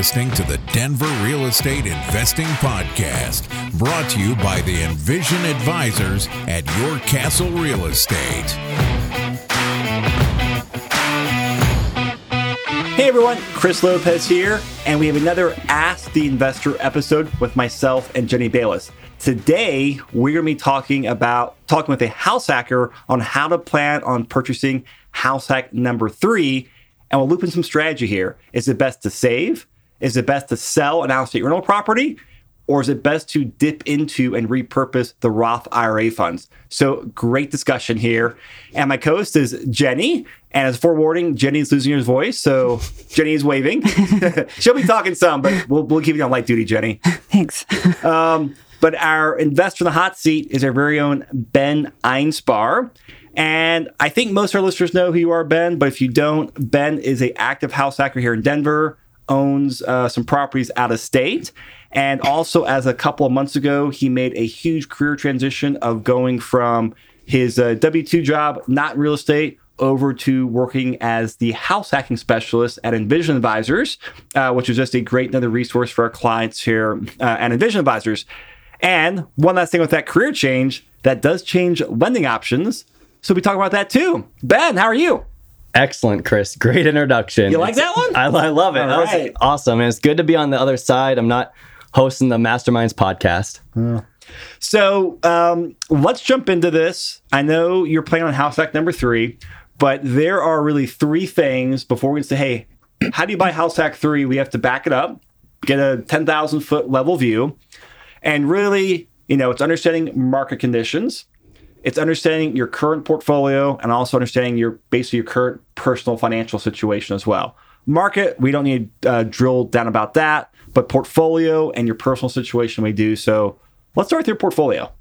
listening to the Denver Real Estate Investing Podcast, brought to you by the Envision Advisors at Your Castle Real Estate. Hey everyone, Chris Lopez here, and we have another Ask the Investor episode with myself and Jenny Bayless. Today, we're going to be talking about talking with a house hacker on how to plan on purchasing house hack number three and we'll loop in some strategy here. Is it best to save? Is it best to sell an out of state rental property? Or is it best to dip into and repurpose the Roth IRA funds? So, great discussion here. And my co host is Jenny. And as forewarning, Jenny's losing her voice. So, Jenny is waving. She'll be talking some, but we'll, we'll keep you on light duty, Jenny. Thanks. um, but our investor in the hot seat is our very own Ben Einspar. And I think most of our listeners know who you are, Ben. But if you don't, Ben is a active house hacker here in Denver, owns uh, some properties out of state. And also, as a couple of months ago, he made a huge career transition of going from his uh, W 2 job, not real estate, over to working as the house hacking specialist at Envision Advisors, uh, which is just a great another resource for our clients here uh, at Envision Advisors. And one last thing with that career change, that does change lending options. So we talk about that too. Ben, how are you? Excellent, Chris. Great introduction. You like that one? I, I love it. All that was awesome. And it's good to be on the other side. I'm not hosting the Masterminds podcast. So um, let's jump into this. I know you're playing on House Hack number three, but there are really three things before we can say, hey, how do you buy House Hack three? We have to back it up, get a 10,000 foot level view, and really, you know, it's understanding market conditions. It's understanding your current portfolio and also understanding your basically your current personal financial situation as well. Market, we don't need to uh, drill down about that, but portfolio and your personal situation we do. So let's start with your portfolio.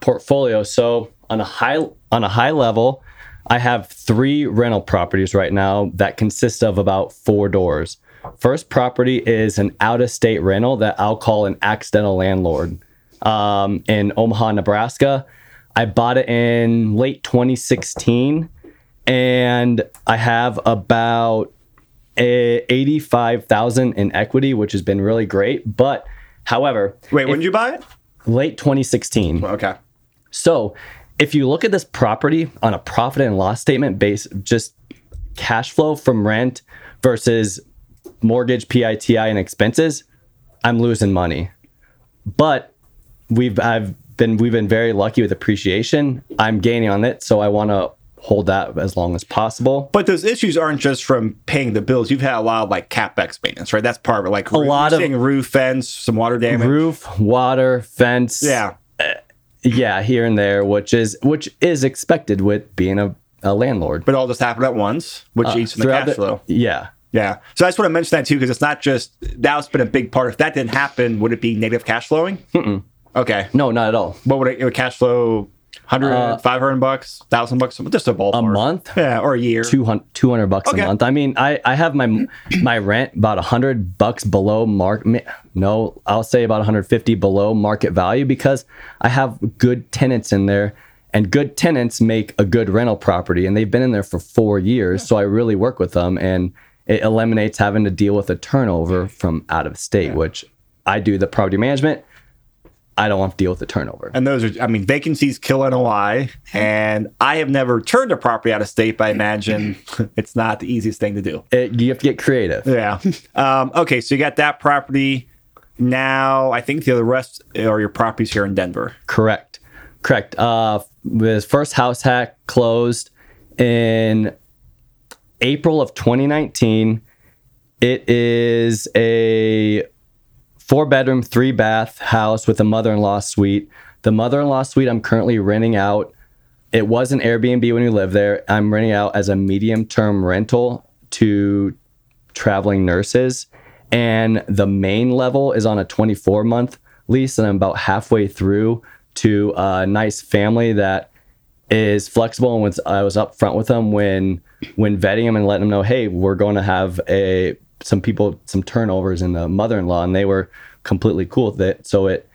Portfolio. So on a high on a high level, I have three rental properties right now that consist of about four doors. First property is an out of state rental that I'll call an accidental landlord um, in Omaha, Nebraska. I bought it in late 2016 and I have about eh, 85,000 in equity, which has been really great. But however, Wait, when did you buy it? late 2016. Okay. So, if you look at this property on a profit and loss statement base, just cash flow from rent versus mortgage, PITI, and expenses, I'm losing money. But we've I've been we've been very lucky with appreciation. I'm gaining on it, so I want to hold that as long as possible. But those issues aren't just from paying the bills. You've had a lot of like capex maintenance, right? That's part of it. Like a lot of- roof, fence, some water damage. Roof, water, fence, Yeah. Uh, yeah, here and there, which is which is expected with being a, a landlord. But all just happened at once, which uh, eats in the cash flow. Yeah, Yeah. So I just want to mention that too, because it's not just that's been a big part. If that didn't happen, would it be negative cash flowing? Mm-mm. Okay. no, not at all. What would it, it would cash flow 100, 500 bucks, 1000 bucks, just a ballpark. Uh, A month? Yeah. Or a year. 200, 200 bucks Okay. a month. I mean, I, I have my my rent about 100 bucks below mark. No, I'll say about 150 below market value because I have good tenants in there, and good tenants make a good rental property, and they've been in there for four years. So I really work with them, and it eliminates having to deal with a turnover from out of state, which I do the property management. I don't want to deal with the turnover. And those are, I mean, vacancies kill NOI. And I have never turned a property out of state, but I imagine it's not the easiest thing to do. It, you have to get creative. Yeah. Um, okay. So you got that property. Now, I think the other rest are your properties here in Denver. Correct. Correct. Uh, his first house hack closed in April of 2019. It is a four bedroom, three bath house with a mother in law suite. The mother in law suite I'm currently renting out. It was an Airbnb when we lived there. I'm renting out as a medium term rental to traveling nurses. And the main level is on a 24 month lease. And I'm about halfway through to a nice family that is flexible and was I was upfront with them when when vetting them and letting them know, hey, we're going to have a some people some turnovers in the mother-in-law, and they were completely cool with it. So it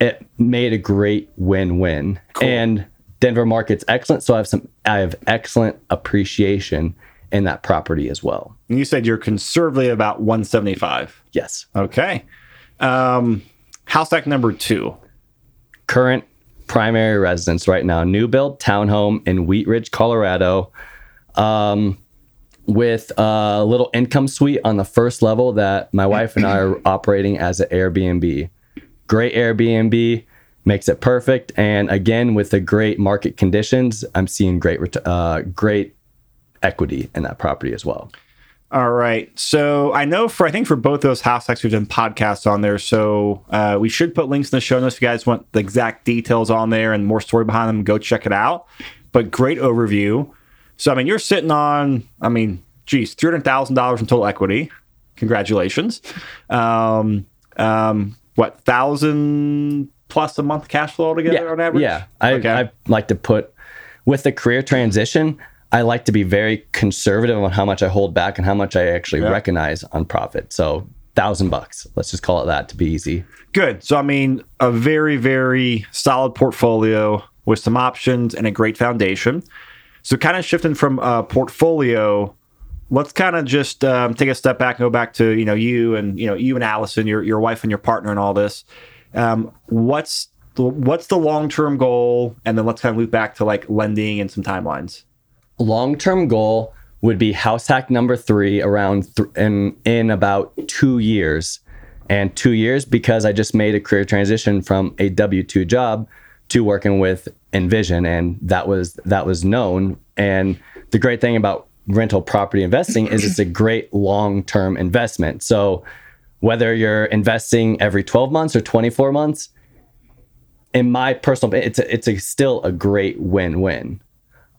it made a great win-win. cool. And Denver market's excellent, so I have some I have excellent appreciation in that property as well. And you said you're conservatively about 175. Yes. Okay. Um, house hack number two. Current primary residence right now, new build townhome in Wheat Ridge, Colorado, um, with a little income suite on the first level that my wife and I are operating as an Airbnb. Great Airbnb makes it perfect, and again with the great market conditions, I'm seeing great uh, great equity in that property as well. All right. So I know for I think for both those house hacks we've done podcasts on there. So uh, we should put links in the show notes if you guys want the exact details on there and more story behind them. Go check it out. But great overview. So I mean, you're sitting on I mean, geez, three hundred thousand dollars in total equity. Congratulations. Um, um, what thousand plus a month cash flow altogether on average? Yeah, I, Okay. I like to put with the career transition. I like to be very conservative on how much I hold back and how much I actually Yeah. recognize on profit. So thousand bucks. Let's just call it that to be easy. Good. So, I mean, a very, very solid portfolio with some options and a great foundation. So, kind of shifting from uh, portfolio, let's kind of just um, take a step back and go back to you know you and you know you and Allison, your your wife and your partner, and all this. Um, what's the, what's the long term goal? And then let's kind of loop back to like lending and some timelines. Long term goal would be house hack number three around th- in in about two years, and two years because I just made a career transition from a W two job to working with Envision, and that was that was known. And the great thing about rental property investing is it's a great long term investment. So whether you're investing every 12 months or 24 months, in my personal, it's a, it's a, still a great win win.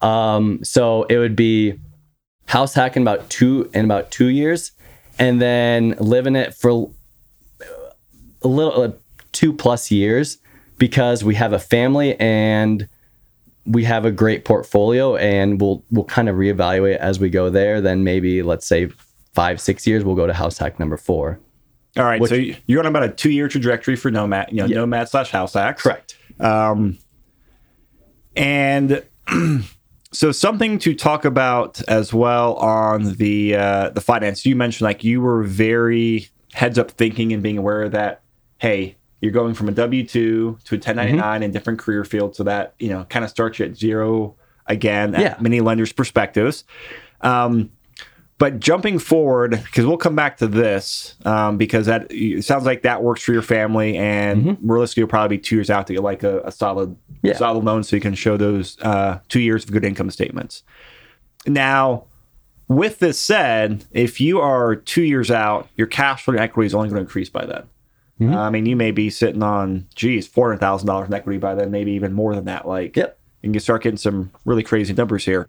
Um, so it would be house hacking about two in about two years, and then living it for a little uh, two plus years because we have a family and we have a great portfolio, and we'll we'll kind of reevaluate as we go there. Then maybe let's say five six years, we'll go to house hack number four. All right. so you're on about a two year trajectory for Nomad, you know, Nomad slash House hack. Correct. Um, and so something to talk about as well on the uh, the finance. You mentioned like you were very heads up thinking and being aware that hey, you're going from a W two to a 1099 in different career fields, so that you know kind of starts you at zero again at Yeah. many lenders' perspectives. Um, but jumping forward, because we'll come back to this, um, because that it sounds like that works for your family, and realistically, you'll probably be two years out to get like a, a solid, Yeah. solid loan, so you can show those uh, two years of good income statements. Now, with this said, if you are two years out, your cash flow and equity is only going to increase by then. Mm-hmm. Uh, I mean, you may be sitting on, geez, four hundred thousand dollars in equity by then, maybe even more than that. Like, Yep. and you can start getting some really crazy numbers here.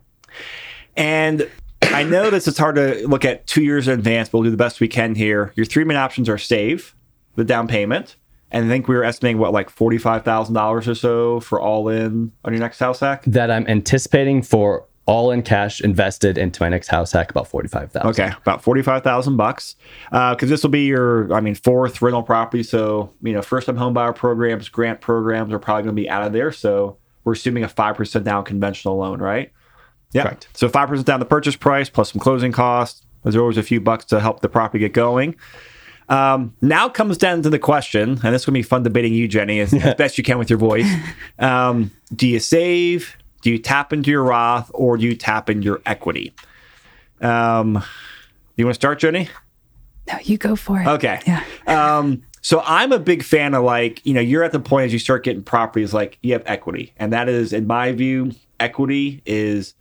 And I know this is hard to look at two years in advance, but we'll do the best we can here. Your three main options are save, the down payment, and I think we were estimating what like forty five thousand dollars or so for all in on your next house hack. That I'm anticipating for all in cash invested into my next house hack about forty five thousand. Okay, about forty-five thousand bucks, because this will be your, I mean, fourth rental property. So you know, first-time home buyer programs, grant programs are probably going to be out of there. So we're assuming a five percent down conventional loan, right? Yeah. Correct. So five percent down the purchase price plus some closing costs. There's always a few bucks to help the property get going. Um, now comes down to the question, and this to be fun debating you, Jenny, as, as best you can with your voice. Um, do you save? Do you tap into your Roth, or do you tap into your equity? Um, you want to start, Jenny? No, you go for it. Okay. Yeah. Um, so I'm a big fan of like, you know, you're at the point as you start getting properties, like you have equity. And that is, in my view, equity is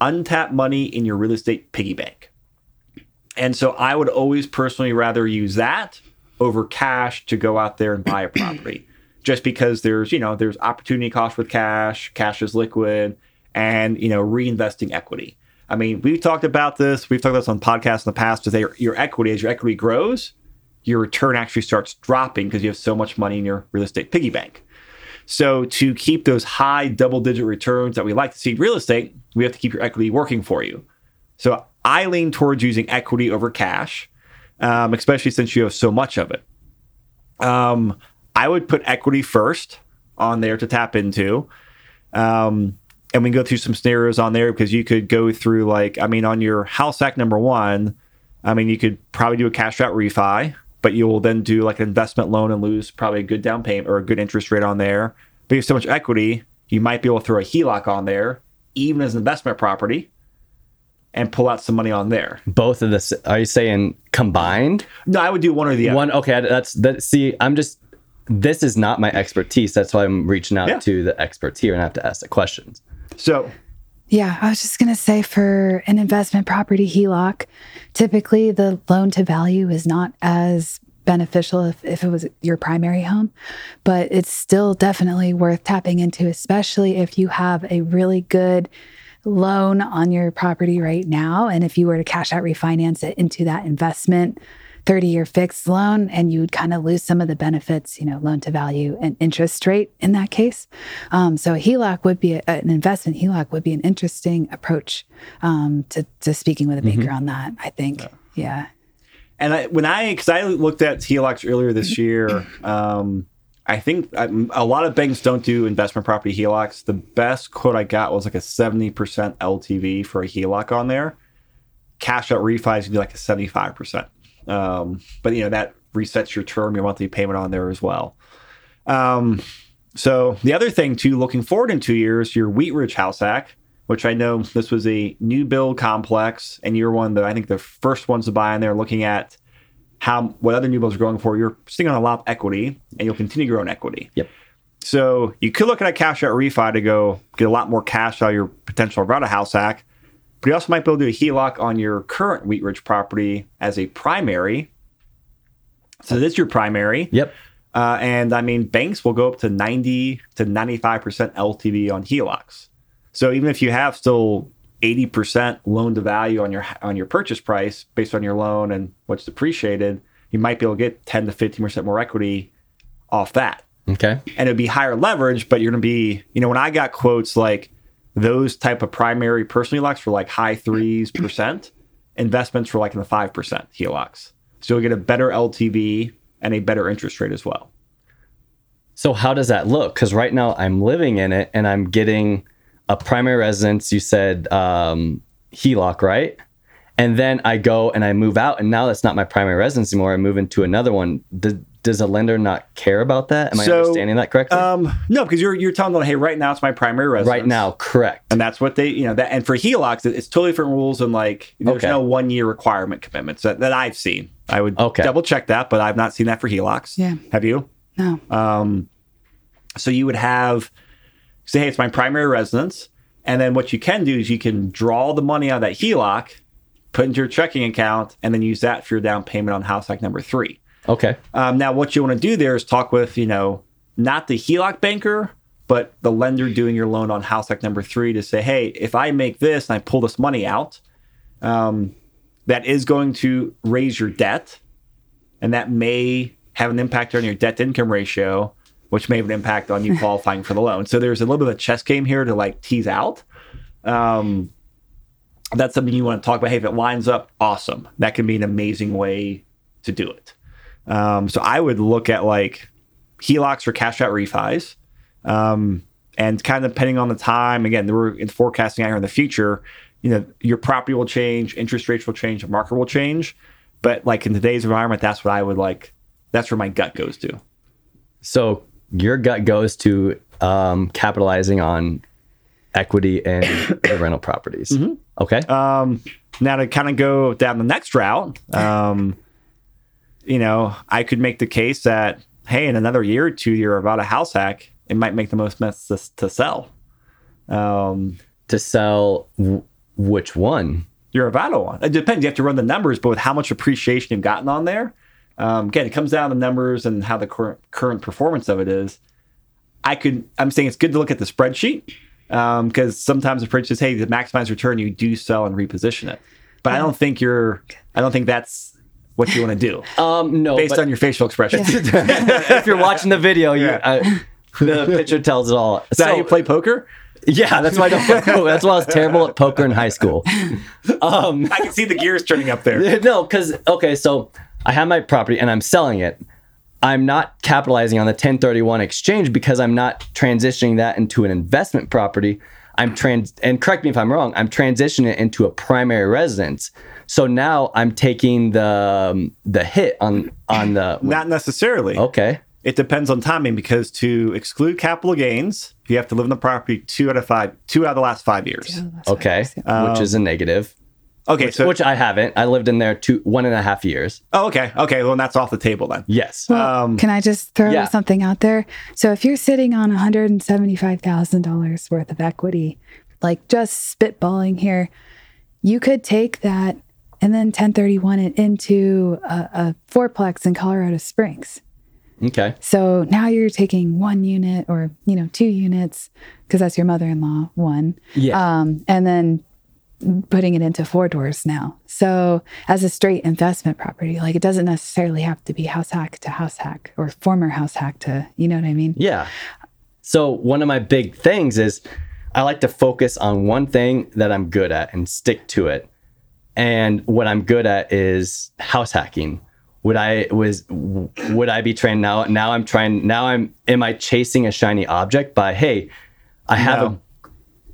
untapped money in your real estate piggy bank. And so I would always personally rather use that over cash to go out there and buy a property. Just because there's, you know, there's opportunity cost with cash, cash is liquid, and you know, reinvesting equity. I mean, we've talked about this. We've talked about this on podcasts in the past. Is that your, equity, as your equity grows, your return actually starts dropping because you have so much money in your real estate piggy bank. So to keep those high double-digit returns that we like to see in real estate, we have to keep your equity working for you. So I lean towards using equity over cash, um, especially since you have so much of it. Um, I would put equity first on there to tap into. Um, and we can go through some scenarios on there because you could go through like I mean on your house hack number one, I mean you could probably do a cash out refi, but you will then do like an investment loan and lose probably a good down payment or a good interest rate on there. But you have so much equity, you might be able to throw a HELOC on there, even as an investment property, and pull out some money on there. Both of this. Are you saying combined? No, I would do one or the other. One. Okay. That's that. See, I'm just. This is not my expertise. That's why I'm reaching out Yeah. to the experts here and I have to ask the questions. So Yeah, I was just going to say for an investment property HELOC, typically the loan to value is not as beneficial if, if it was your primary home, but it's still definitely worth tapping into, especially if you have a really good loan on your property right now. And if you were to cash out refinance it into that investment 30 year fixed loan, and you would kind of lose some of the benefits, you know, loan to value and interest rate in that case. Um, so a HELOC would be a, an investment HELOC would be an interesting approach um, to, to speaking with a banker on that, I think. Yeah. And I, when I, because I looked at HELOCs earlier this year, um, I think I, a lot of banks don't do investment property HELOCs. The best quote I got was like a 70% LTV for a HELOC on there. Cash out refis, you do like a 75%. Um, but, you know, that resets your term, your monthly payment on there as well. Um, so the other thing too, looking forward in two years, your Wheat Ridge House Hack, which I know this was a new build complex, and you're one of the I think the first ones to buy in there, looking at how what other new builds are going for. You're sitting on a lot of equity, and you'll continue growing equity. Yep. So you could look at a cash out refi to go get a lot more cash out of your potential around a house hack. But you also might be able to do a HELOC on your current Wheat Ridge property as a primary. So this is your primary. Yep. Uh, and I mean, banks will go up to 90 to 95% LTV on HELOCs. So even if you have still 80% loan to value on your on your purchase price based on your loan and what's depreciated, you might be able to get 10 to 15% more equity off that. Okay. And it'd be higher leverage, but you're going to be, you know, when I got quotes like those type of primary personal HELOCs for like high threes percent, investments for like in the 5% HELOCs. So you'll get a better LTV and a better interest rate as well. So how does that look? Because right now I'm living in it and I'm getting a primary residence. You said um, HELOC, right? And then I go and I move out, and now that's not my primary residence anymore. I move into another one. Does, does a lender not care about that? Am I understanding that correctly? Um, no, because you're you're telling them, hey, right now it's my primary residence. right now, correct. and that's what they, you know, that. And for HELOCs, it's totally different rules and like there's Okay. no one year requirement commitments that, that I've seen. I would Okay. double check that, but I've not seen that for HELOCs. Yeah. Have you? No. Um, so you would have say, hey, it's my primary residence, and then what you can do is you can draw the money out of that HELOC, put into your checking account, and then use that for your down payment on house hack number three. Okay. Um, now, what you want to do there is talk with, you know, not the HELOC banker, but the lender doing your loan on house hack number three to say, hey, if I make this and I pull this money out, um, that is going to raise your debt, and that may have an impact on your debt to income ratio, which may have an impact on you qualifying for the loan. So there's a little bit of a chess game here to like tease out. Um, that's something you want to talk about. Hey, if it lines up, awesome. That can be an amazing way to do it. Um, so I would look at like HELOCs or cash out refis. Um, and kind of depending on the time, again, we're in forecasting out here in the future, you know, your property will change, interest rates will change, the market will change. But like in today's environment, that's what I would like, that's where my gut goes to. So your gut goes to um, capitalizing on equity and rental properties. Okay. Um, now to kind of go down the next route, um, you know, I could make the case that hey, in another year or two, you're about a house hack. It might make the most sense to, to sell. Um, to sell w- which one? your Arvada one. It depends. You have to run the numbers, but with how much appreciation you've gotten on there, um, again, it comes down to numbers and how the current current performance of it is. I could. I'm saying it's good to look at the spreadsheet because sometimes the spreadsheet is, "Hey, to maximize return, you do sell and reposition it." But I don't think you're. I don't think that's what do you want to do Um, no, based but on your facial expressions. Is if you're watching the video, you, Yeah. The picture tells it all. Is that how you play poker? Yeah, that's why I don't. that's why I was terrible at poker in high school. Um, I can see the gears turning up there. no, because okay, so I have my property and I'm selling it. I'm not capitalizing on the 1031 exchange because I'm not transitioning that into an investment property. I'm trans and correct me if I'm wrong, I'm transitioning it into a primary residence. So now I'm taking the um, the hit on on the Not necessarily. Okay. It depends on timing because to exclude capital gains, you have to live in the property two out of five, two out of the last five years. Yeah, that's what Okay. it is, yeah. which is a negative. Okay, so which I haven't. I lived in there two one and a half years. oh, okay, okay, well, that's off the table then. Yes. Well, Um, can I just throw yeah. something out there? So if you're sitting on $175,000 worth of equity, like just spitballing here, you could take that and then 1031 it into a, a fourplex in Colorado Springs. Okay. So now you're taking one unit or, you know, two units because that's your mother-in-law one. Yeah. Um, and then putting it into four doors now. So as a straight investment property, like it doesn't necessarily have to be house hack to house hack or former house hack to, you know what I mean? Yeah. So one of my big things is I like to focus on one thing that I'm good at and stick to it. And what I'm good at is house hacking. Would I was would I be trained now? Now I'm trying. Now I'm. Am I chasing a shiny object by hey, I have a.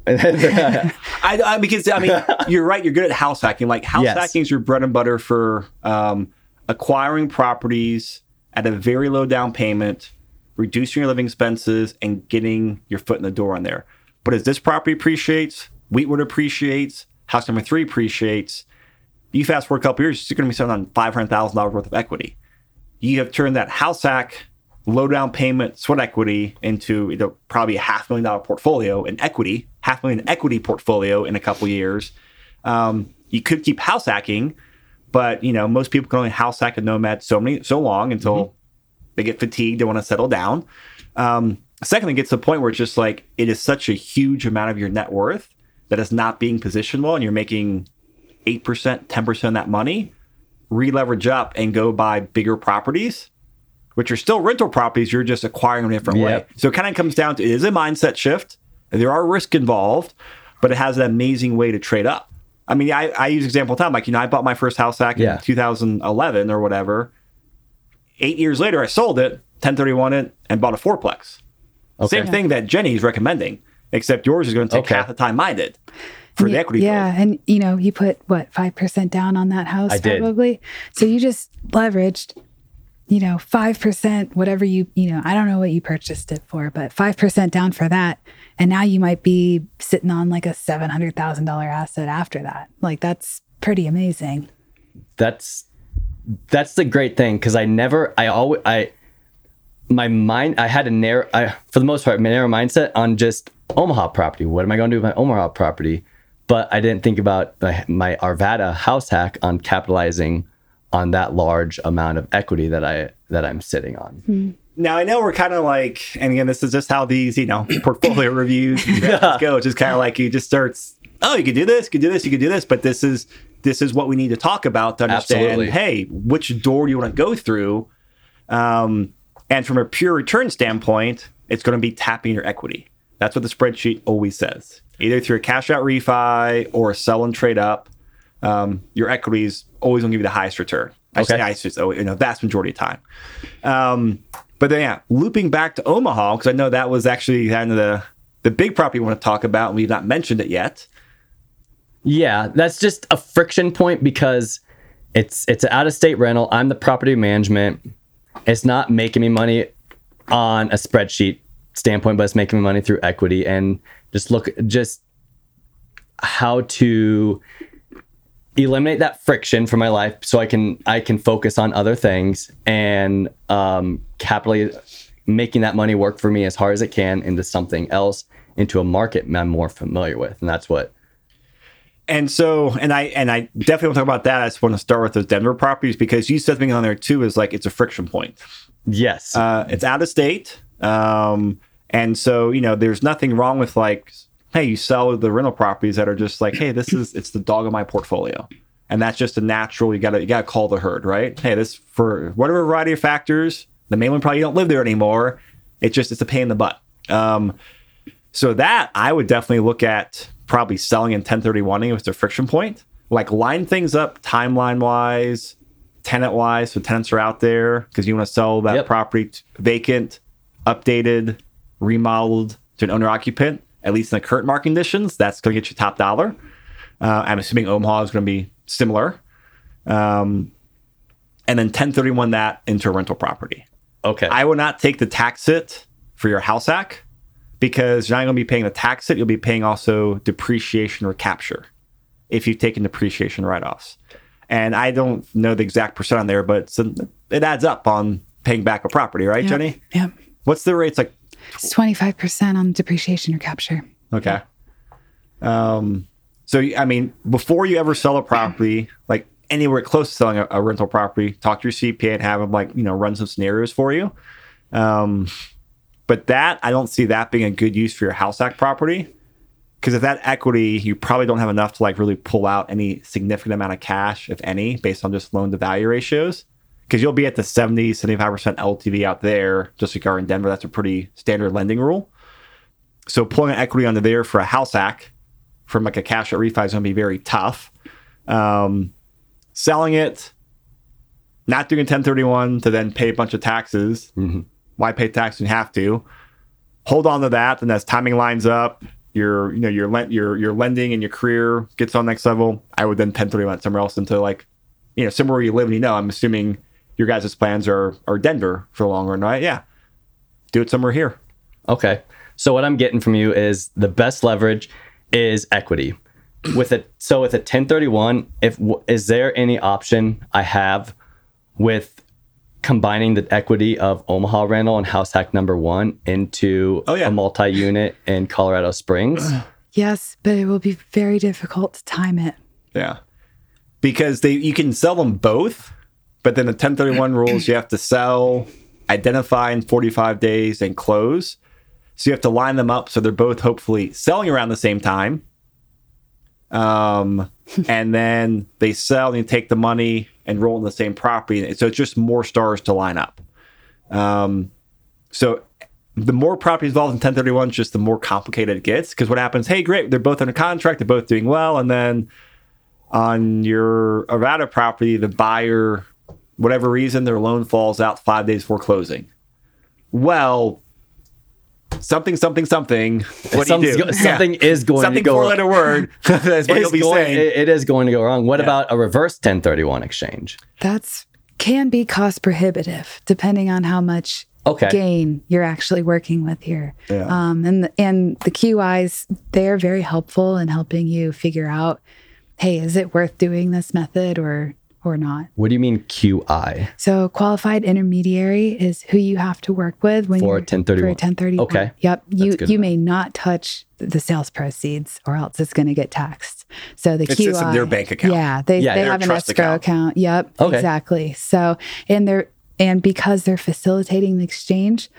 I, I because I mean you're right. You're good at house hacking. Like house Yes. hacking is your bread and butter for um, acquiring properties at a very low down payment, reducing your living expenses, and getting your foot in the door on there. But as this property appreciates, Wheat Ridge appreciates, house number three appreciates. You fast forward a couple years, you're going to be sitting on five hundred thousand dollars worth of equity. You have turned that house hack low down payment sweat equity into you know, probably a half million dollar portfolio in equity, half million equity portfolio in a couple years. Um, you could keep house hacking, but you know most people can only house hack a nomad so many so long until they get fatigued, they want to settle down. Um, secondly, it gets to the point where it's just like it is such a huge amount of your net worth that is not being positioned well, and you're making eight percent, ten percent of that money. Re-leverage up and go buy bigger properties which are still rental properties, you're just acquiring them a different way. So it kind of comes down to it is a mindset shift. There are risks involved, but it has an amazing way to trade up. I mean, I, I use example time. Like, you know, I bought my first house back Yeah. in 2011 or whatever. Eight years later, I sold it, 1031 it, and bought a fourplex. Okay. Same thing that Jenny's recommending, except yours is going to take Okay. half the time I did for the equity. Yeah, build. and you know, you put what five percent down on that house, I did. probably. So you just leveraged, you know, five percent, whatever you, you know, I don't know what you purchased it for, but five percent down for that, and now you might be sitting on like a seven hundred thousand dollar asset after that. Like that's pretty amazing. that's that's the great thing because I never I always I my mind I had a narrow I for the most part my narrow mindset on just Omaha property. What am I going to do with my Omaha property? But I didn't think about my, my Arvada house hack on capitalizing on that large amount of equity that I that I'm sitting on. Now I know we're kind of like, and again, this is just how these, you know, portfolio reviews go. It's just kind of like you just starts. Oh, you could do this, you could do this, you could do this, but this is this is what we need to talk about to understand. Absolutely. Hey, which door do you want to go through? Um, and from a pure return standpoint, it's going to be tapping your equity. That's what the spreadsheet always says. Either through a cash out refi or a sell and trade up, um, your equity is always going to give you the highest return. I say Okay. it's always- in a vast majority of time. Um, but then, yeah, looping back to Omaha because I know that was actually kind of the the big property we want to talk about, and we've not mentioned it yet. Yeah, that's just a friction point because it's it's an out of state rental. I'm the property management. It's not making me money on a spreadsheet standpoint, but it's making me money through equity and just look just how to eliminate that friction from my life so I can I can focus on other things and um capitally making that money work for me as hard as it can into something else into a market I'm more familiar with and that's what And so, and I and I definitely want to talk about that. I just want to start with those Denver properties because you said something on there too is like it's a friction point. yes Uh, it's out of state, um, and so you know there's nothing wrong with like, hey, you sell the rental properties that are just like, hey, this is it's the dog of my portfolio, and that's just a natural. You gotta you gotta call the herd, right? Hey, this for whatever variety of factors. The mainland probably don't live there anymore. It's just it's a pain in the butt. Um, so that I would definitely look at probably selling in 1031 if it's a friction point. Like line things up timeline wise, tenant wise, so tenants are out there because you want to sell that Yep. property t- vacant, updated, remodeled to an owner occupant. at least in the current market conditions, that's going to get you top dollar. Uh, I'm assuming Omaha is going to be similar. Um, and then 1031 that into a rental property. Okay. I will not take the tax hit for your house hack because you're not going to be paying the tax hit. You'll be paying also depreciation recapture if you've taken depreciation write offs. And I don't know the exact percent on there, but it's, it adds up on paying back a property, right, Yep. Jenny? Yep. What's the rates like? It's 25% on depreciation recapture. Okay. Um, so I mean, before you ever sell a property, like anywhere close to selling a, a rental property, talk to your CPA and have them like you know run some scenarios for you. Um, but that I don't see that being a good use for your house hack property because if that equity, you probably don't have enough to like really pull out any significant amount of cash, if any, based on just loan to value ratios. Because you'll be at the 70, 75% LTV out there, just like you are in Denver. That's a pretty standard lending rule. So pulling an equity under there for a house hack from like a cash out refi is going to be very tough. Um, selling it, not doing a 1031 to then pay a bunch of taxes. Why pay tax when you have to? Hold on to that, and as timing lines up, your you know your lent your your lending and your career gets on next level. I would then 1031 somewhere else into like you know somewhere where you live and you know. I'm assuming your guys' plans are are Denver for the long run, right? Yeah, do it somewhere here. Okay. So what I'm getting from you is the best leverage is equity. With it, so with a 1031, if is there any option I have with combining the equity of Omaha rental and house hack number one into Oh, yeah. a multi-unit in Colorado Springs? Yes, but it will be very difficult to time it. Yeah. Because they you can sell them both, but then the 1031 rules you have to sell, identify in 45 days and close. So you have to line them up so they're both hopefully selling around the same time. Um and then they sell and you take the money and roll in the same property. So it's just more stars to line up. Um so the more properties involved in 1031, just the more complicated it gets. Because what happens? Hey, great, they're both under contract, they're both doing well, and then on your Arvada property, the buyer, whatever reason, their loan falls out five days before closing. Well, something, something, something. What do you do? go- something is going to something go four wrong. letter word. That's what you'll be going- saying. it- it is going to go wrong. What Yeah. about a reverse 1031 exchange? That's can be cost prohibitive depending on how much Okay. gain you're actually working with here. Yeah. Um, and the, and the QIs they're very helpful in helping you figure out, hey, is it worth doing this method or or not? What do you mean QI? So qualified intermediary is who you have to work with when For you're a 1031. For a 1031. Okay. Yep. You good you to may not touch the sales proceeds or else it's going to get taxed. So the It QI sits in their bank account. Yeah, they, Yeah, they have an trust escrow account. account. Yep. Okay. Exactly. So and they're and because they're facilitating the exchange,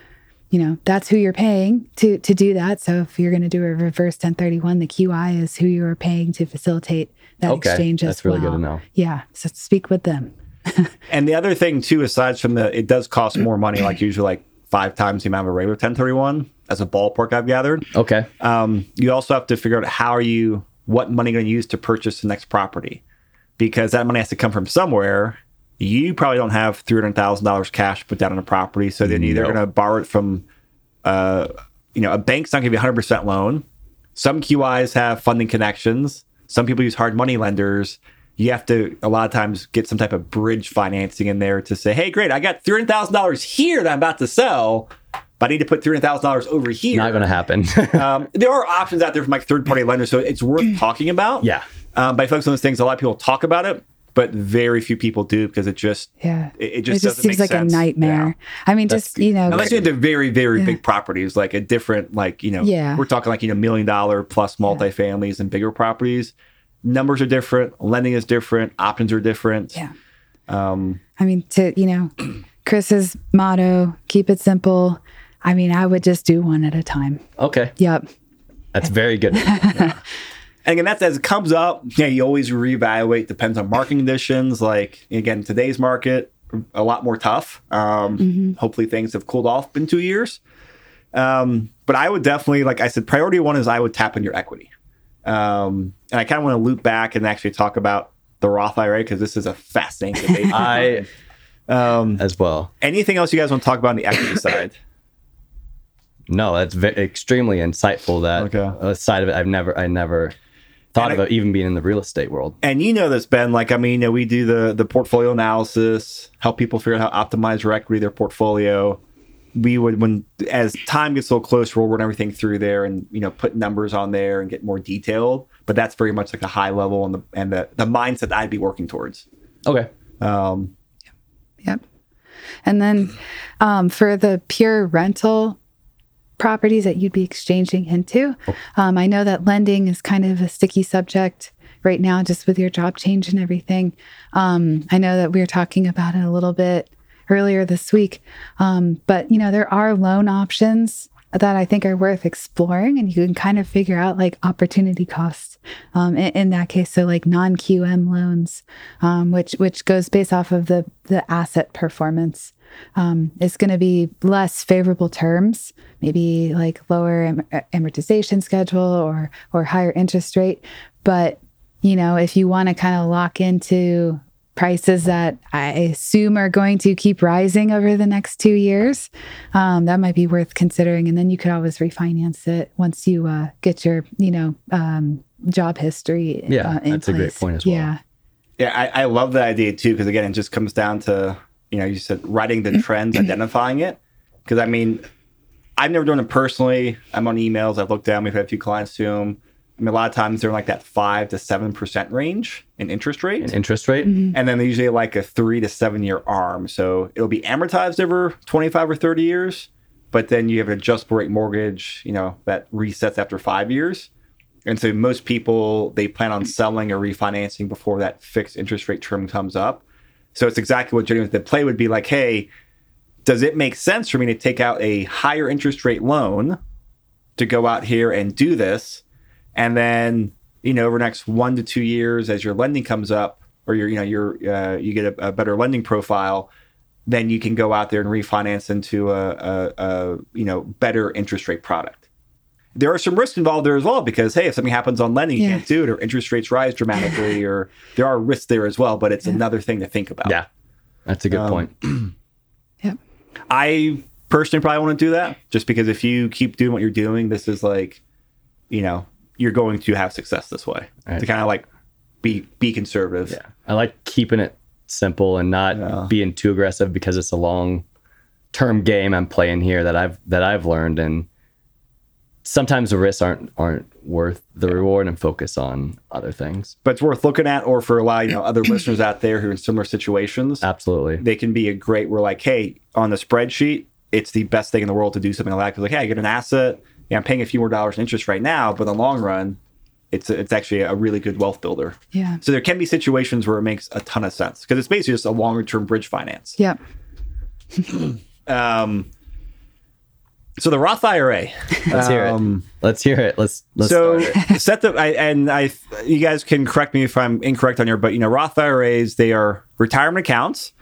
you know, that's who you're paying to to do that. So if you're going to do a reverse 1031, the QI is who you are paying to facilitate that Okay, exchange that's as really well. good to know. Yeah. So speak with them. And the other thing too, aside from the, it does cost more money, like usually like five times the amount of a regular 1031 as a ballpark I've gathered. Okay. um, you also have to figure out how are you what money going to use to purchase the next property because that money has to come from somewhere you probably don't have $300000 cash put down on a property so then you're No. going to borrow it from uh, you know a bank's not going to give you a 100% loan some qis have funding connections some people use hard money lenders you have to a lot of times get some type of bridge financing in there to say hey great i got $300000 here that i'm about to sell but i need to put $300000 over here Not going to happen. um, there are options out there from like third party lenders, so it's worth talking about. Yeah. Um, by focusing on those things, a lot of people talk about it, but very few people do because it just Yeah. It- it just doesn't seems make like sense. a nightmare. I mean, just, you know, unless you into very very big properties, like a different like you know Yeah. we're talking like you know million dollar plus multifamilies and bigger properties. Numbers are different, lending is different, options are different. yeah. Um, I mean, to, you know, Chris's motto, keep it simple. I mean, I would just do one at a time. okay. Yep. That's very good. And again, that's as it comes up. Yeah, you always reevaluate. Depends on market conditions. Like again, today's market a lot more tough. Um, Hopefully, things have cooled off in two years. Um, but I would definitely, like I said, priority one is I would tap in your equity. Um, and I kind of want to loop back and actually talk about the Roth IRA because this is a fascinating debate. I um, as well. anything else you guys want to talk about on the equity side? No, that's ve- extremely insightful. That Okay. uh, side of it, I've never, I never thought And I- about even being in the real estate world. And you know this, Ben. Like, I mean, you know, we do the the portfolio analysis, help people figure out how to optimize their equity, their portfolio. We would, when as time gets a little closer, we'll run everything through there and you know put numbers on there and get more detailed. But that's very much like a high level and the and the the mindset I'd be working towards. Okay. Um, Yep. And then um, for the pure rental properties that you'd be exchanging into, um, I know that lending is kind of a sticky subject right now, just with your job change and everything. Um, I know that we were talking about it a little bit earlier this week, um, but you know there are loan options that I think are worth exploring, and you can kind of figure out like opportunity costs um, in, in that case. So like non QM loans, um, which which goes based off of the the asset performance, um, is going to be less favorable terms, maybe like lower am- amortization schedule or or higher interest rate. But you know, if you want to kind of lock into prices that I assume are going to keep rising over the next two years, um, that might be worth considering. And then you could always refinance it once you uh, get your, you know, um, job history. Yeah, uh, in that's a great point as well. Yeah. yeah, I, I love that idea too because again, it just comes down to you know you said writing the trends, identifying it. Because I mean, I've never done it personally. I'm on emails. I've looked down. We've had a few clients do them. I mean, a lot of times they're in like that five to seven percent range in interest rate, An interest rate. Mm-hmm. and then they usually like a three to seven year arm. So it'll be amortized over 25 or 30 years, but then you have an adjustable rate mortgage, you know, that resets after five years. And so most people they plan on selling or refinancing before that fixed interest rate term comes up. So it's exactly what Jenny with the play would be like, hey, does it make sense for me to take out a higher interest rate loan to go out here and do this? And then, you know, over the next one to two years, as your lending comes up, or your, you know, your, uh, you get a, a better lending profile, then you can go out there and refinance into a, a, a, you know, better interest rate product. There are some risks involved there as well because hey, if something happens on lending, you Yeah. can't do it, or interest rates rise dramatically, or there are risks there as well. But it's another thing to think about. Yeah, that's a good Um, point. Yep. I personally probably want to do that just because if you keep doing what you're doing, this is like, you know, you're going to have success this way. Right. To kind of like be be conservative. Yeah, I like keeping it simple and not Yeah. being too aggressive because it's a long term game I'm playing here that I've that I've learned and sometimes the risks aren't aren't worth the reward and focus on other things. But it's worth looking at, or for a lot, you know, other listeners out there who are in similar situations, Absolutely. they can be a great. We're like, hey, on the spreadsheet, it's the best thing in the world to do something like that. Because like, hey, I get an asset. Yeah, I'm paying a few more dollars in interest right now, but in the long run, it's it's actually a really good wealth builder. Yeah. So there can be situations where it makes a ton of sense because it's basically just a longer term bridge finance. Yep. Um, so the Roth IRA. Let's hear Um, it. Let's hear it. Let's let's so start it. set the I, and I you guys can correct me if I'm incorrect on here, but you know Roth IRAs they are retirement accounts,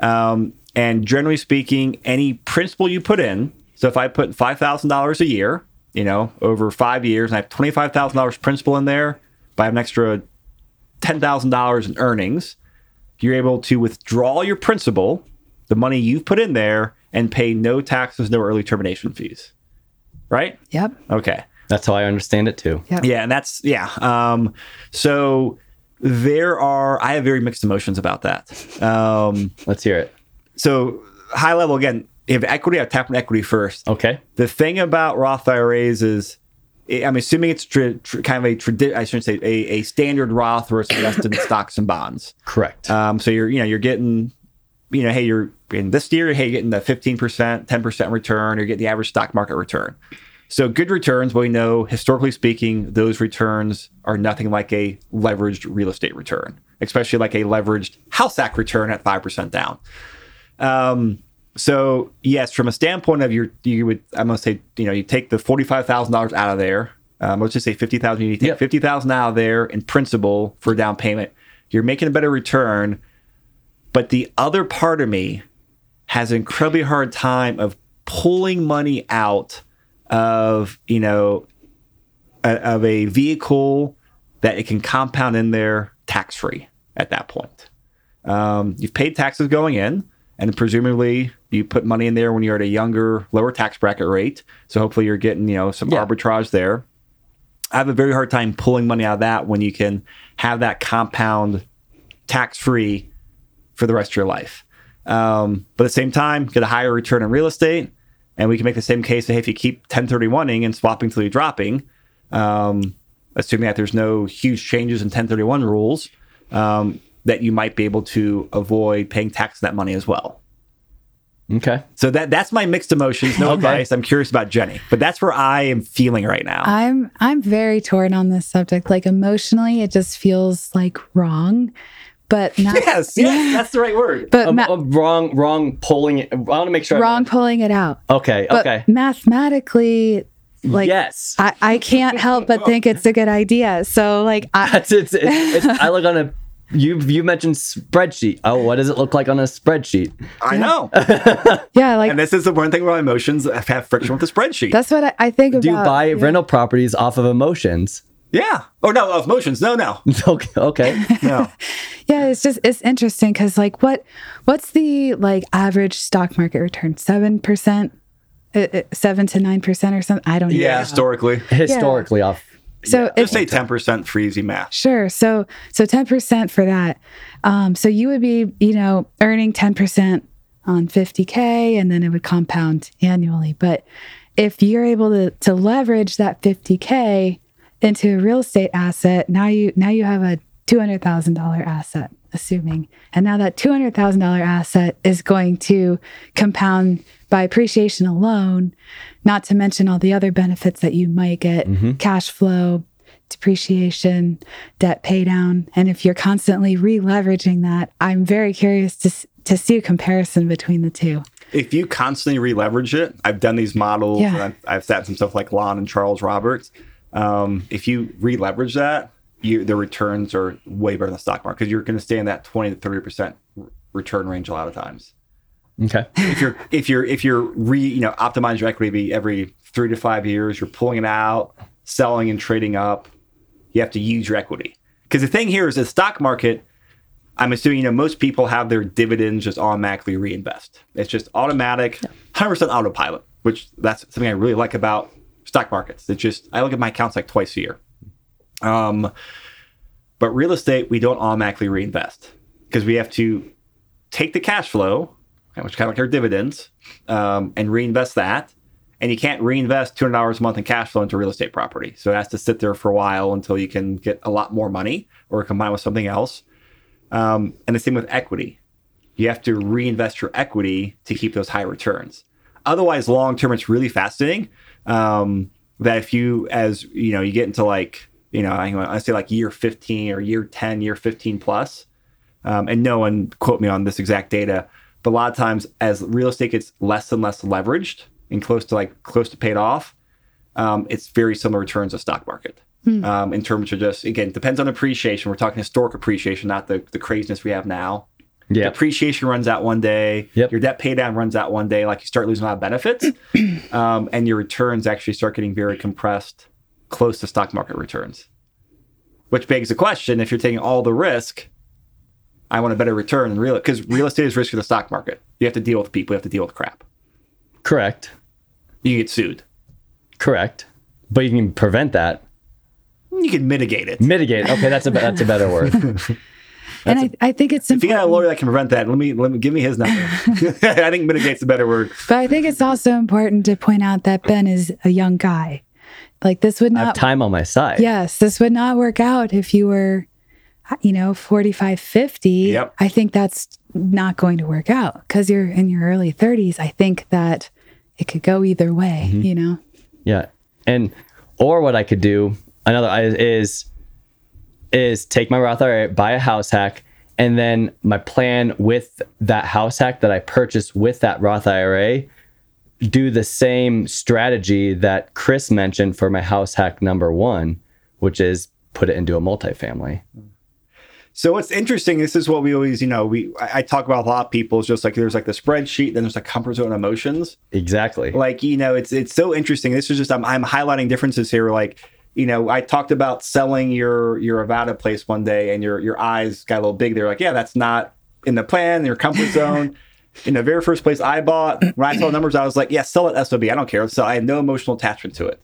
um, and generally speaking, any principal you put in. So if I put five thousand dollars a year, you know, over five years, and I have twenty five thousand dollars principal in there, but I have an extra ten thousand dollars in earnings, you're able to withdraw your principal, the money you've put in there, and pay no taxes, no early termination fees. Right? Yep. Okay. That's how I understand it too. Yep. Yeah, and that's yeah. Um, so there are I have very mixed emotions about that. Um, Let's hear it. so high level again, if equity, I tap on equity first. Okay. The thing about Roth IRAs is, I- I'm assuming it's tra- tra- kind of a tradi- I shouldn't say a, a standard Roth where it's invested in stocks and bonds. Correct. Um, so you're you know you're getting, you know, hey, you're in this year, hey, you're getting the 15 percent, 10 percent return. You're getting the average stock market return. So good returns, but we know historically speaking, those returns are nothing like a leveraged real estate return, especially like a leveraged house hack return at five percent down. Um, so yes, from a standpoint of your, you would I'm gonna say, you know, you take the forty five thousand dollars out of there. Um, let's just say fifty thousand. You take Yep. fifty thousand out of there in principal for down payment. You're making a better return, but the other part of me has an incredibly hard time of pulling money out of you know a, of a vehicle that it can compound in there tax free at that point. Um, you've paid taxes going in, and presumably you put money in there when you're at a younger, lower tax bracket rate. So hopefully you're getting you know some Yeah. arbitrage there. I have a very hard time pulling money out of that when you can have that compound tax free for the rest of your life. Um, but at the same time, get a higher return in real estate. And we can make the same case that hey, if you keep 1031ing and swapping till you're dropping, um, assuming that there's no huge changes in 1031 rules, um, that you might be able to avoid paying tax on that money as well. Okay. So that that's my mixed emotions. No Okay. advice. I'm curious about Jenny, but that's where I am feeling right now. I'm I'm very torn on this subject. Like emotionally, it just feels like wrong, but not yes, yes, that's the right word. but Um, ma- um, wrong, wrong pulling it. I want to make sure. I- wrong pulling it out. Okay. But okay. mathematically, like yes. I, I can't help but think it's a good idea. So like I That's it's, it's, it's I look on a you you mentioned spreadsheet. Oh, what does it look like on a spreadsheet? I know. yeah, like and this is the one thing about emotions. Have friction with the spreadsheet. that's what I, I think about. Do you buy yeah. rental properties off of emotions? yeah. Oh no, of emotions. No, no, Okay. Okay. no. Yeah, it's just it's interesting because like what what's the like average stock market return? Seven percent, uh, seven to nine percent or something. I don't know. yeah, know. historically. Historically off. So Just if say ten percent for easy math. Sure. So so ten percent for that. Um, so you would be, you know, earning ten percent on fifty k, and then it would compound annually. But if you're able to to leverage that fifty k into a real estate asset, now you now you have a two hundred thousand dollar asset, assuming, and now that two hundred thousand dollar asset is going to compound by appreciation alone, not to mention all the other benefits that you might get, cash flow, depreciation, debt pay down. And if you're constantly re-leveraging that, I'm very curious to to see a comparison between the two. If you constantly re-leverage it, I've done these models. Yeah. And I've, I've sat some stuff like Lon and Charles Roberts. Um, if you re-leverage that, you the returns are way better than the stock market because you're going to stay in that twenty to thirty percent return range a lot of times. Okay. if you're if you're if you're re you know optimize your equity every three to five years, you're pulling it out, selling and trading up. You have to use your equity because the thing here is the stock market. I'm assuming you know most people have their dividends just automatically reinvest. It's just automatic, hundred percent autopilot. Which that's something I really like about stock markets. It's just I look at my accounts like twice a year. Um, but real estate we don't automatically reinvest because we have to take the cash flow which kind of like our dividends, um, and reinvest that. And you can't reinvest two hundred dollars a month in cash flow into real estate property, so it has to sit there for a while until you can get a lot more money or combine with something else. Um, and the same with equity, you have to reinvest your equity to keep those high returns. Otherwise, long term, it's really fascinating. Um, that if you, as you know, you get into like you know, I, I say like year fifteen or year ten, year fifteen plus, um, and no one quote me on this exact data, but a lot of times as real estate gets less and less leveraged and close to like close to paid off, um, it's very similar returns of stock market. Um, in terms of just again depends on appreciation. We're talking historic appreciation, not the the craziness we have now. Yeah. Depreciation runs out one day. Yep. Your debt pay down runs out one day. Like you start losing a lot of benefits, um, and your returns actually start getting very compressed, close to stock market returns. Which begs the question: If you're taking all the risk, I want a better return than real because real estate is riskier than the stock market. You have to deal with people. You have to deal with crap. Correct. You get sued. Correct. But you can prevent that. You can mitigate it. Mitigate. Okay, that's a that's a better word. and I, I think it's If you got a lawyer that can prevent that, let me let me give me his number. I think mitigate's a better word. But I think it's also important to point out that Ben is a young guy. Like this would I have not time on my side. Yes, this would not work out if you were you know 45 50. Yep. I think that's not going to work out cuz you're in your early 30s. I think that it could go either way, Mm-hmm. you know. Yeah. And or what I could do another is is take my Roth IRA, buy a house hack, and then my plan with that house hack that I purchased with that Roth IRA, do the same strategy that Chris mentioned for my house hack number one, which is put it into a multifamily. So what's interesting, this is what we always, you know, we I, talk about a lot of people. It's just like there's like the spreadsheet, then there's like comfort zone emotions. Exactly. Like, you know, it's it's so interesting. This is just I'm I'm highlighting differences here. Like, you know, I talked about selling your your Arvada place one day and your your eyes got a little big. They're like, yeah, that's not in the plan, your comfort zone. In the very first place I bought, when I saw numbers, I was like, yeah, sell it SOB. I don't care. So I had no emotional attachment to it.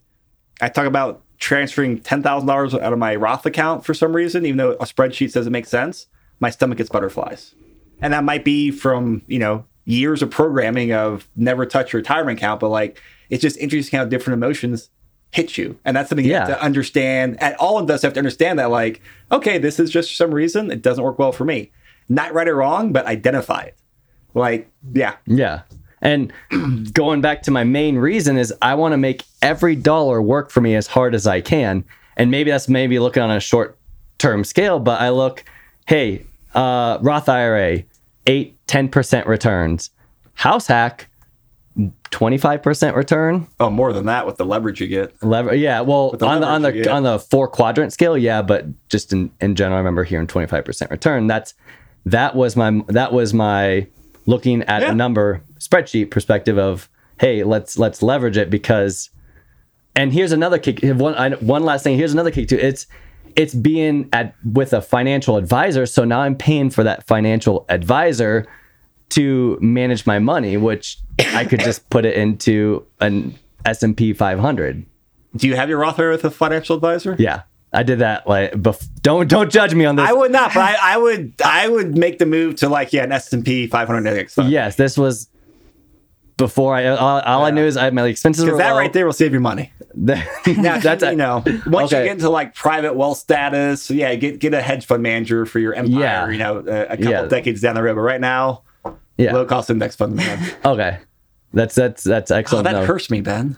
I talk about transferring $10,000 out of my Roth account for some reason, even though a spreadsheet says it makes sense. My stomach gets butterflies. And that might be from, you know, years of programming of never touch your retirement account, but like it's just interesting how different emotions hit you. And that's something you have to understand. And all investors have to understand that, like, okay, this is just for some reason, it doesn't work well for me. Not right or wrong, but identify it. Like, yeah. Yeah. And going back to my main reason is I want to make every dollar work for me as hard as I can. And maybe that's maybe looking on a short term scale, but I look, hey, uh, Roth IRA, 8, 10% returns. House hack, 25% return. Oh, more than that with the leverage you get. Lever- yeah, well, the on the on the on the four quadrant scale, yeah, but just in, in general, I remember hearing twenty five percent return. That's that was my that was my looking at Yeah. a number spreadsheet perspective of hey, let's let's leverage it because. And here's another kick. One I, one last thing. Here's another kick too. It's it's being at with a financial advisor. So now I'm paying for that financial advisor to manage my money, which I could just put it into an S and P 500. Do you have your Roth IRA with a financial advisor? Yeah, I did that. Like, bef- don't don't judge me on this. I would not, but I, I would I would make the move to like yeah an S and P 500 index fund. yes, this was before I. All, all I knew is I had my expenses. because that low. right there will save you money. Now, Now, that's you know, once you get into like private wealth status, so yeah, get get a hedge fund manager for your empire. Yeah. You know, a, a couple Yeah. decades down the road. But right now, yeah. low cost index fund. Man. Okay, that's that's that's Oh, excellent. that No. hurts me, Ben.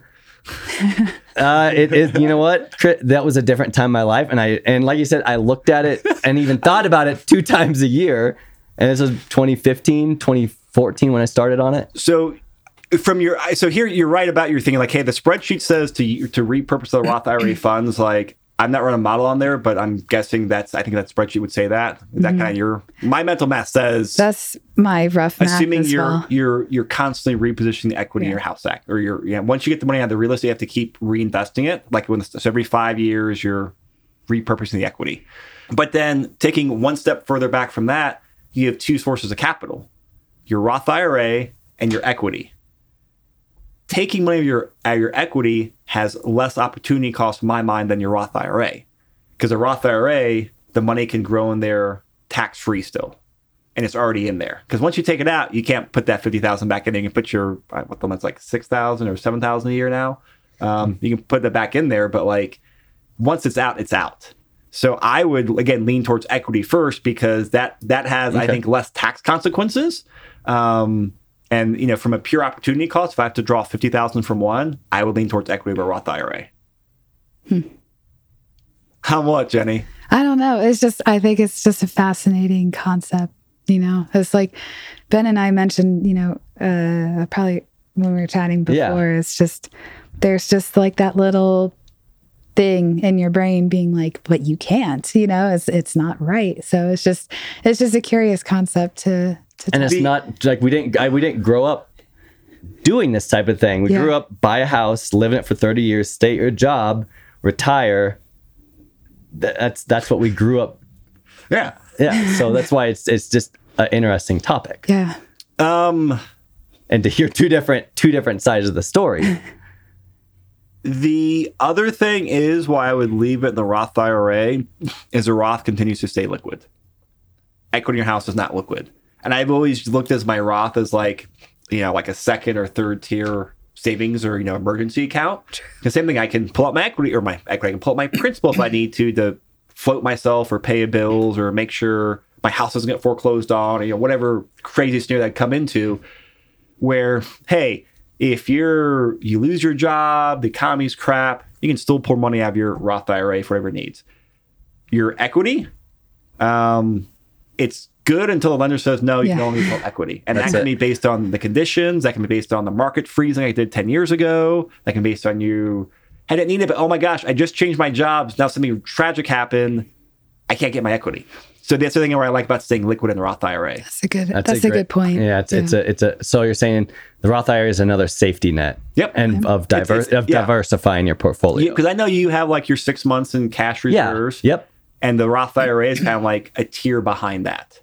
Uh, it is. You know what? That was a different time in my life, and I and like you said, I looked at it and even thought about it two times a year. And this was 2015, 2014 when I started on it. So from your so here you're right about your thinking like hey the spreadsheet says to to repurpose the Roth IRA funds like I'm not running a model on there but I'm guessing that's I think that spreadsheet would say that. Is that kind of mm-hmm. your my mental math says That's my rough math assuming as you're well. you're you're constantly repositioning the equity in your house hack or your yeah once you get the money out of the real estate you have to keep reinvesting it. Like when so every five years you're repurposing the equity. But then taking one step further back from that you have two sources of capital your Roth IRA and your equity taking money of your out of your equity has less opportunity cost in my mind than your Roth IRA because a Roth IRA the money can grow in there tax free still and it's already in there. Because once you take it out, you can't put that fifty thousand back in. there. You can put your uh, what the one's like six thousand or seven thousand a year now. Um, you can put that back in there, but like once it's out, it's out. So I would again lean towards equity first because that that has I think less tax consequences. Um, and you know, from a pure opportunity cost, if I have to draw fifty thousand from one, I would lean towards equity over Roth IRA. How much, Jenny? I don't know. It's just, I think it's just a fascinating concept. You know, it's like Ben and I mentioned, you know, uh, probably when we were chatting before, Yeah. it's just, there's just like that little thing in your brain being like, but you can't, you know, it's, it's not right. So it's just, it's just a curious concept to, to and it's Be- not like we didn't I, we didn't grow up doing this type of thing. We Yeah. grew up buy a house, live in it for 30 years, stay at your job, retire. That's that's what we grew up. Yeah. Yeah, so that's why it's it's just an interesting topic. yeah. Um. And to hear two different two different sides of the story. The other thing is why I would leave it in the Roth IRA is the Roth continues to stay liquid. Equity in your house is not liquid. And I've always looked as my Roth as like, you know, like a second or third tier savings or, you know, emergency account. The same thing, I can pull out my equity or my equity, I can pull out my principal if I need to to float myself or pay a bills or make sure my house doesn't get foreclosed on or, you know, whatever crazy scenario that I come into where hey if you're you lose your job the economy's crap you can still pour money out of your roth ira for whatever it needs your equity um it's good until the lender says no you can Yeah. only pull equity and That's that can it. be based on the conditions that can be based on the market freezing i did 10 years ago that can be based on you I didn't need it, but oh my gosh, I just changed my jobs. Now something tragic happened. I can't get my equity. So that's the thing where I like about staying liquid in the Roth IRA. That's a good, That's, that's, a, great- good point. Yeah, it's it's a it's a so you're saying the Roth IRA is another safety net. Yep. And of It's- diver- it's- of yeah. diversifying your portfolio. Because I know you have like your six months in cash yeah. reserves. Yep. And the Roth IRA is kind of like a tier behind that.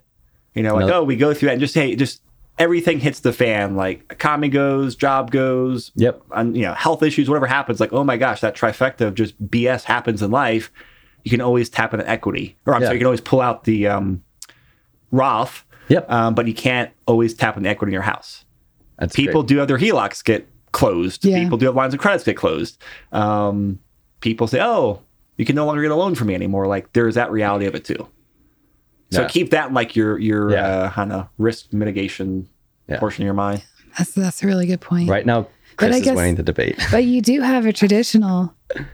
You know, like, No. oh, we go through that and just, hey, just everything hits the fan. Like economy goes, job goes, Yep. and you know health issues, whatever happens. Like oh my gosh, that trifecta of just BS happens in life. You can always tap into equity, or I'm Yeah. sorry, you can always pull out the um, Roth. Yep. Um, but you can't always tap into equity in your house. That's People great. do have their HELOCs get closed. Yeah. People do have lines of credits get closed. Um, people say, "Oh, you can no longer get a loan from me anymore." Like there's that reality of it too. So Yeah. keep that like your your Yeah. uh, kind of risk mitigation Yeah. portion of your mind. That's that's a really good point. Right now, But Chris I is guess- winning the debate. But you do have a traditional.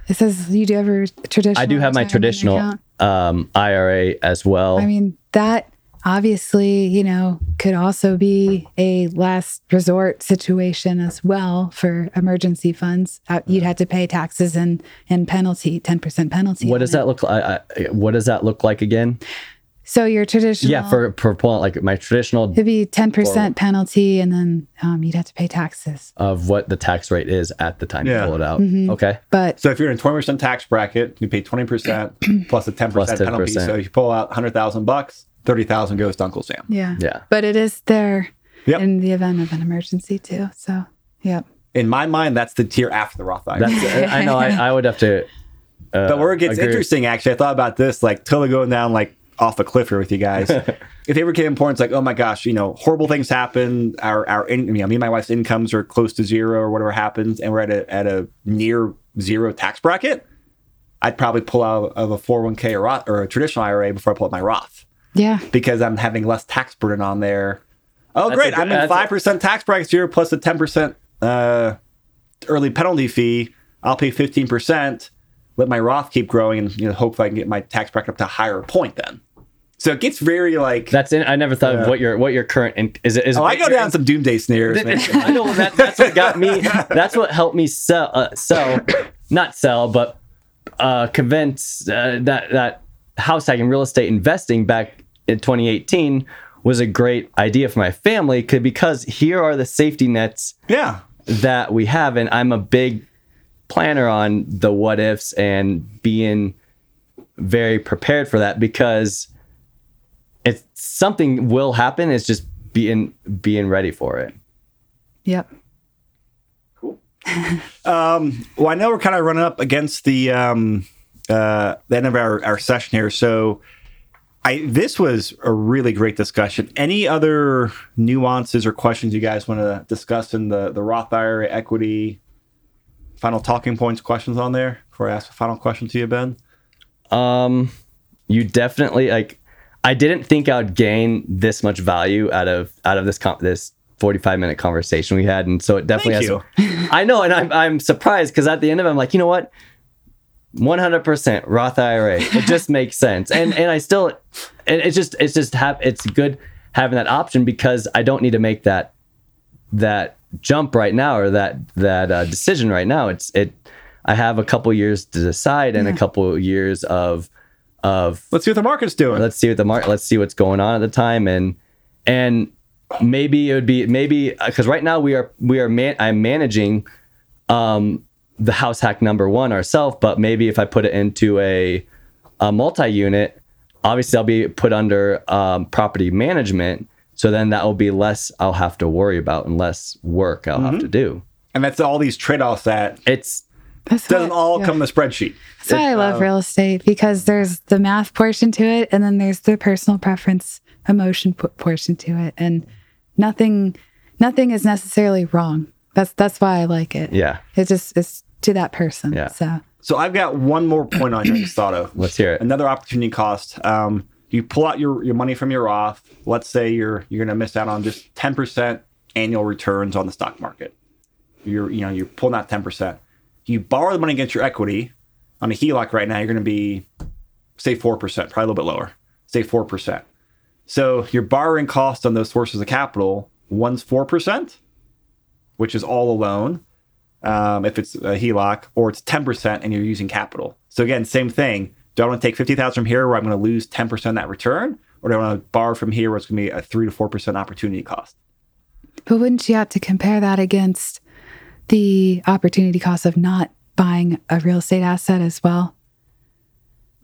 It says you do have a traditional. I do have my traditional um, IRA as well. I mean that obviously you know could also be a last resort situation as well for emergency funds. Uh, You'd have to pay taxes and and penalty, ten percent penalty. what does it. that look like? I, I- what does that look like again? So your traditional. Yeah, for for pulling like my traditional It'd be ten percent penalty, and then um, you'd have to pay taxes. of what the tax rate is at the time Yeah. you pull it out. Mm-hmm. Okay. But So if you're in a twenty percent tax bracket, you pay twenty percent plus a ten Plus percent penalty. So if you pull out hundred thousand bucks, thirty thousand goes to Uncle Sam. yeah, Yeah. But it is there Yep. in the event of an emergency too. So yep. In my mind, that's the tier after the Roth IRA. I know I, I would have to uh, But where it gets agree. interesting, actually, I thought about this, like totally going down like off a cliff here with you guys. if they ever came important, it's like, oh my gosh, you know, horrible things happen. Our our in, you know, me and my wife's incomes are close to zero or whatever happens, and we're at a at a near zero tax bracket. I'd probably pull out of a 401k or, Roth, or a traditional IRA before I pull out my Roth Yeah. because I'm having less tax burden on there. Oh, That's great! good- I'm in five percent tax bracket here plus a ten percent uh, early penalty fee. I'll pay fifteen percent. Let my Roth keep growing, and you know, hopefully I can get my tax bracket up to a higher point. Then, so it gets very like. That's in. I never thought of what your what your current in, is. It, is oh, I go down some doomsday snares. I know that, that's what got me. That's what helped me sell, uh, sell, not sell, but uh, convince uh, that that house hacking real estate investing back in 2018 was a great idea for my family. Could because here are the safety nets yeah, that we have, and I'm a big planner on the what ifs and being very prepared for that because it's something will happen. It's just being being ready for it. Yep. Cool. um, well, I know we're kind of running up against the um, uh, the end of our, our session here, so I this was a really great discussion. Any other nuances or questions you guys want to discuss in the the Roth IRA equity? Final talking points, questions on there before I ask a final question to you, Ben. Um, you definitely like. I didn't think I would gain this much value out of out of this this 45 minute conversation we had, and so it definitely Thank has. I know, and I'm I'm surprised because at the end of it, I'm like, you know what, 100% Roth IRA. It just makes sense, and and I still, and it's just it's just have it's good having that option because I don't need to make that that jump right now or that that uh, decision right now. It's it. I have a couple years to decide and a couple years of of Let's see what the market's doing. let's see what the market let's see what's going on at the time and and maybe it would be maybe because right now we are we are man i'm managing um the house hack number one ourselves but maybe if i put it into a a multi-unit obviously i'll be put under um, property management. So then that will be less i'll have to worry about and less work i'll have to do. And that's all these trade offs that it's That's doesn't why- all yeah. come in the spreadsheet. That's why I love real estate because there's the math portion to it, and then there's the personal preference, emotion p- portion to it, and nothing, nothing is necessarily wrong. That's that's why I like it. yeah It just it's to that person. Yeah. So So I've got one more point on here I just thought of. let's hear it another opportunity cost. Um, you pull out your, your money from your Roth. Let's say you're you're going to miss out on just ten percent annual returns on the stock market. You're you know you're pulling out ten percent. You borrow the money against your equity on a HELOC right now. You're going to be say four percent, probably a little bit lower. Say four percent. So your borrowing cost on those sources of capital, one's four percent, which is all alone um, if it's a HELOC, or it's 10% and you're using capital. So again, same thing. Do I want to take 50,000 from here where I'm going to lose 10% of that return? Or do I want to borrow from here where it's going to be a 3 to 4% opportunity cost? But wouldn't you have to compare that against the opportunity cost of not buying a real estate asset as well?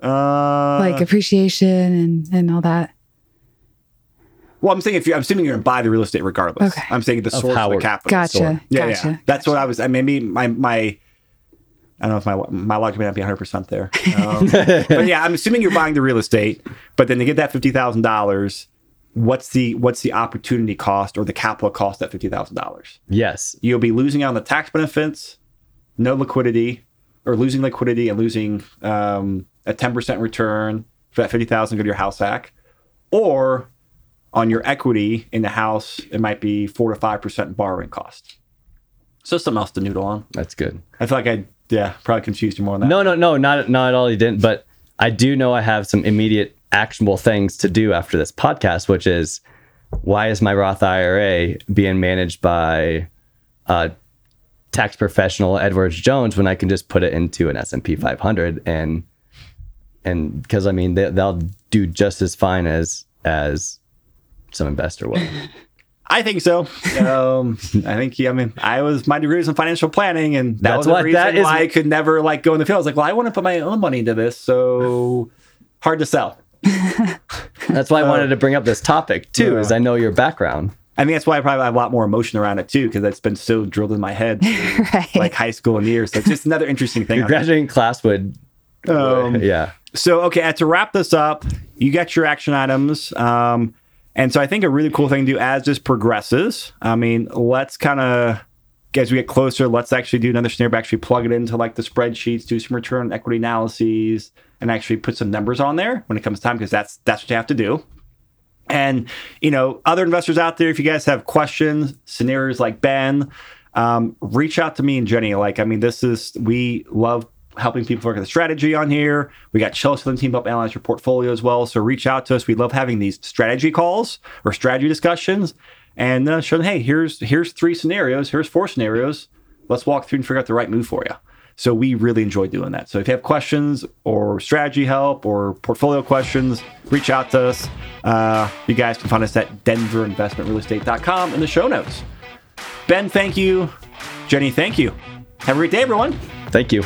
Uh, Like appreciation and, and all that. Well, I'm saying if you, I'm assuming you're going to buy the real estate regardless. Okay. I'm saying the source of the capital. Gotcha. Sure. Yeah, gotcha. yeah. That's what I was. I mean, maybe my my. I don't know if my my logic may not be 100 percent there, um, but yeah, I'm assuming you're buying the real estate. But then to get that fifty thousand dollars, what's the what's the opportunity cost or the capital cost at fifty thousand dollars? Yes. You'll be losing out on the tax benefits, no liquidity, or losing liquidity and losing um, a 10% return for that 50000 go to your house hack. Or on your equity in the house, it might be 4 to 5% borrowing cost. So something else to noodle on. That's good. I feel like I, yeah, probably confused you more on that. No, no, no, not not at all. You didn't. But I do know I have some immediate actionable things to do after this podcast, which is why is my Roth IRA being managed by uh, tax professional Edwards Jones when I can just put it into an S and P 500 and and because I mean they, they'll do just as fine as as some investor will. I think so. Um, I think, yeah, I mean, I was, my degree was in financial planning, and that That's was the what- reason that is- why I could never like go in the field. I was like, well, I want to put my own money into this, so hard to sell. That's why I wanted to bring up this topic too, Yeah. is I know your background. I think that's why I probably have a lot more emotion around it too, because it's been so drilled in my head, right. like high school and years. So it's just another interesting thing. Your graduating class would, Um, yeah. So, okay, uh, to wrap this up, you got your action items. Um, and so I think a really cool thing to do as this progresses, I mean, let's kind of, as we get closer, let's actually do another scenario, actually plug it into like the spreadsheets, do some return equity analyses, and actually put some numbers on there when it comes time, because that's that's what you have to do. And you know, other investors out there, if you guys have questions, scenarios like Ben, um, reach out to me and Jenny. Like, I mean, this is we love helping people work at the strategy on here. We got Chelsea and team up analyze your portfolio as well. So reach out to us. We love having these strategy calls or strategy discussions and uh, show them, hey, here's here's three scenarios, here's four scenarios. Let's walk through and figure out the right move for you. So we really enjoy doing that. So if you have questions or strategy help or portfolio questions, reach out to us. Uh, you guys can find us at denverinvestmentrealestate.com in the show notes. Ben, thank you. Jenny, thank you. Have a great day, everyone. Thank you.